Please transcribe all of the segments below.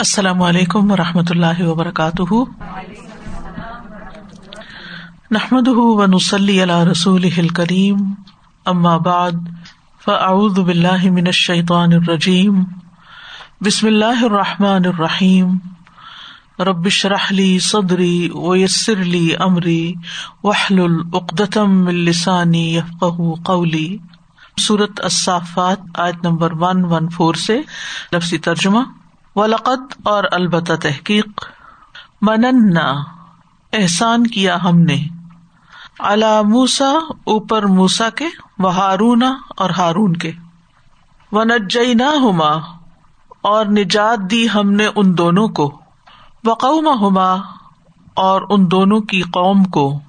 السلام علیکم و رحمۃ اللہ وبرکاتہ۔ نحمد و نسلی اللہ رسول کریم ام آباد فعد من الشیطان الرجیم۔ بسم اللہ الرحمٰن الرحیم۔ ربش رحلی صدری ویسر علی عمری وحل العقدم السانی یفق قولی۔ صورت الصافات، آیت نمبر ون ون فور سے لفظی ترجمہ۔ ولقت اور البتہ تحقیق، مننا، احسان کیا ہم نے۔ اللہ موسا اوپر موسا کے، و ہارون اور ہارون کے۔ و نجنا ہوما اور نجات دی ہم نے ان دونوں کو۔ وقوم ہوما اور ان دونوں کی قوم کو۔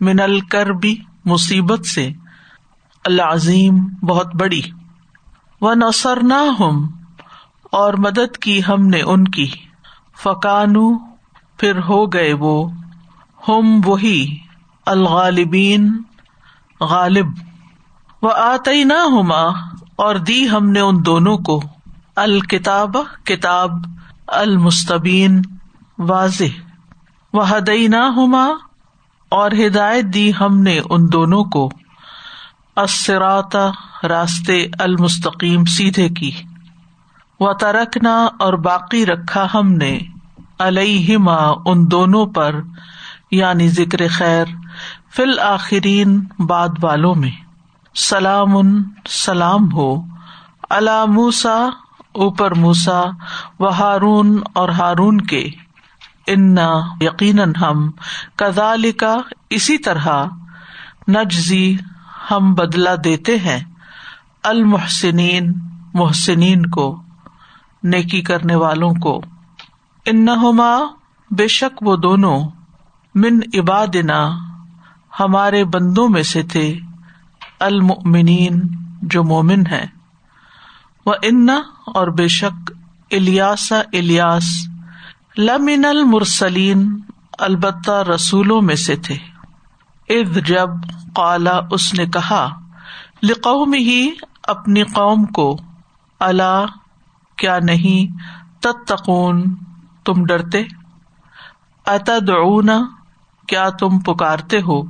من الکربی مصیبت سے۔ اللہ عظیم بہت بڑی۔ و نثر نہ ہم اور مدد کی ہم نے ان کی۔ فکانو، پھر ہو گئے وہ۔ ہم وہی، الغالبین، غالب۔ و آتی نہ ہوما اور دی ہم نے ان دونوں کو۔ الکتاب کتاب، المستبین۔ واضح۔ و ہدئی نہ ہوما اور ہدایت دی ہم نے ان دونوں کو۔ اسراتا راستے المستقیم، سیدھے کی۔ و ترکنا اور باقی رکھا ہم نے علیہما ان دونوں پر یعنی ذکر خیر فل آخرین باد والوں میں۔ سلام سلام ہو۔ اللہ موسا اوپر موسا و ہارون اور ہارون کے۔ انا یقیناً ہم کزال کا اسی طرح نجزی ہم بدلا دیتے ہیں۔ المحسنین، محسنین کو۔ نیکی کرنے والوں کو۔ انہما بے شک وہ دونوں من عبادنا ہمارے بندوں میں سے تھے، المؤمنین جو مومن ہے وہ ان اور بے شک الیاس الیاس لمن المرسلین البتہ رسولوں میں سے تھے۔ اد جب قالا اس نے کہا لقوم ہی اپنی قوم کو اللہ کیا نہیں تتقون، تم ڈرتے؟ اتدعون، کیا تم پکارتے ہو؟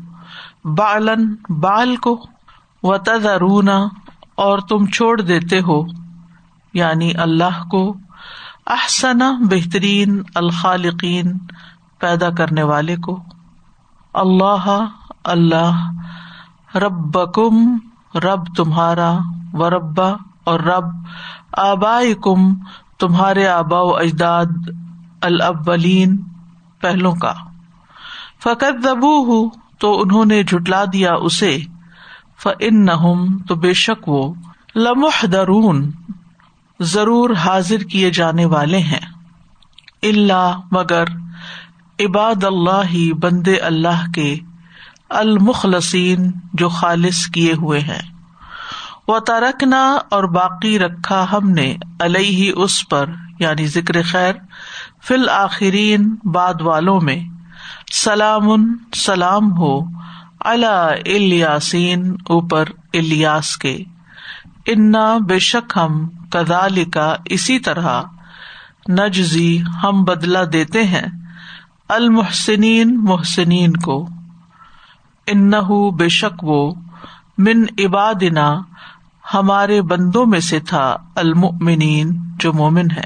بالن بال کو؟ و تذرون اور تم چھوڑ دیتے ہو؟ یعنی اللہ کو؟ احسن، بہترین، الخالقین، پیدا کرنے والے کو؟ اللہ اللہ، ربکم، رب تمہارا، و ربا اور رب آبا کم تمہارے آبا و اجداد الاولین پہلو کا۔ فقت دبو ہوں تو انہوں نے جٹلا دیا اسے۔ فن نہ تو بے شک وہ۔ لمح درون ضرور حاضر کیے جانے والے ہیں۔ اللہ مگر، عباد اللہ ہی بندے اللہ کے، المخلصین، جو خالص کیے ہوئے ہیں۔ و ترکنا اور باقی رکھا ہم نے علیہ اس پر یعنی ذکر خیر فل آخرین باد والوں میں، سلام سلام ہو اللہ الیاسین اوپر الیاس کے۔ انا بے شک ہم کدال کا اسی طرح نجزی ہم بدلا دیتے ہیں، المحسنین محسنین کو۔ ان بے شک وہ من عبادنا ہمارے بندوں میں سے تھا المنین جو مومن ہے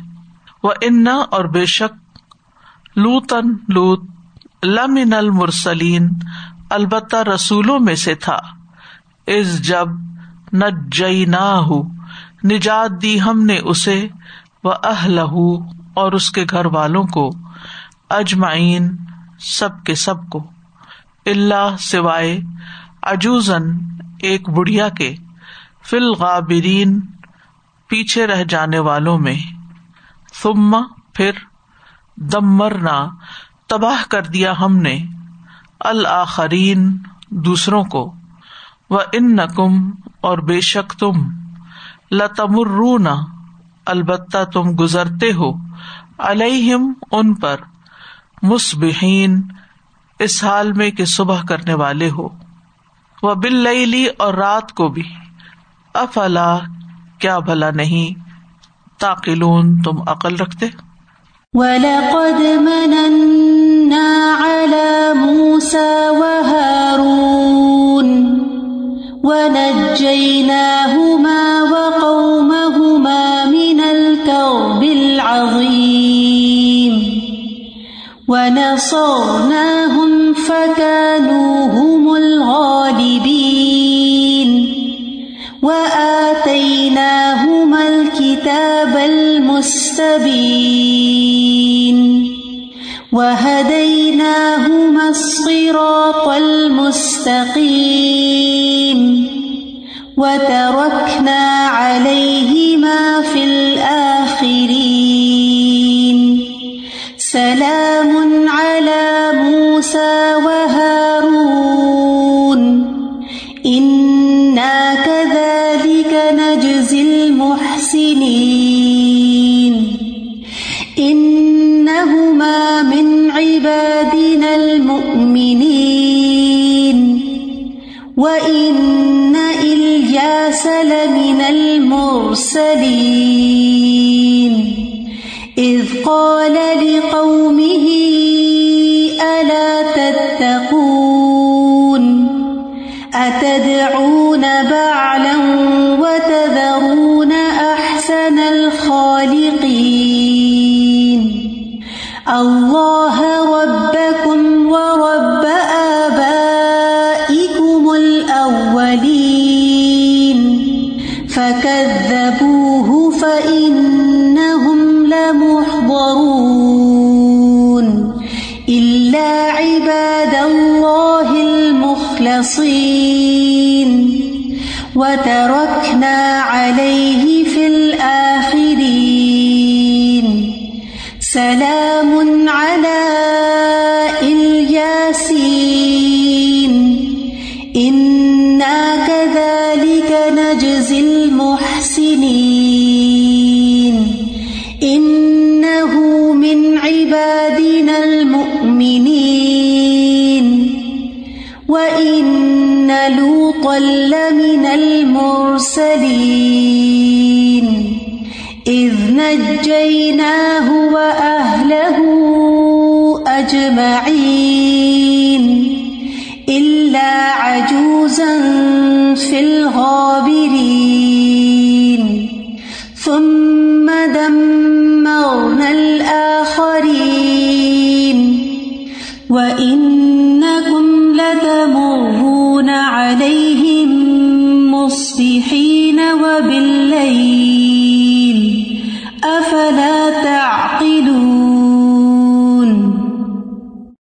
وہ انا اور بے شک لوتن لوت لمن المرسلین، البتہ رسولوں میں سے تھا۔ از جب نہ نجات دی ہم نے اسے و اہل اور اس کے گھر والوں کو، اجمعین سب کے سب کو۔ اللہ سوائے اجوزن ایک بڑھیا کے۔ فل غابرین پیچھے رہ جانے والوں میں، ثم پھر دمرنا، تباہ کر دیا ہم نے الآخرین دوسروں کو، و ان نقم اور بے شک تم لتمرون، البتہ تم گزرتے ہو علیہم ان پر مسبحین اس حال میں کہ صبح کرنے والے ہو وہ بل اور رات کو بھی۔ افلا، کیا بھلا نہیں، تاقلون، تم عقل رکھتے۔ وَلَقَدْ مَنَنَّا عَلَى مُوسَى وَهَارُونَ وَنَجَّيْنَاهُمَا وَقَوْمَهُمَا مِنَ الْكَرْبِ الْعَظِيمِ ونصرناهم فكانوا هم الغالبين وآتيناهما الكتاب المستبين وهديناهما الصراط المستقيم وتركنا عليهما في الآخرين عبادنا المؤمنين. وإن إلياس لمن المرسلين. إذ قال لقومه إلا عباد الله المخلصين وتركنا عليه قل من المرسلين. إذ نجيناه وأهله أجمعين. إلا عجوزا في الغابرين. ثم دمرنا الآخرين. وإن حين وبالليل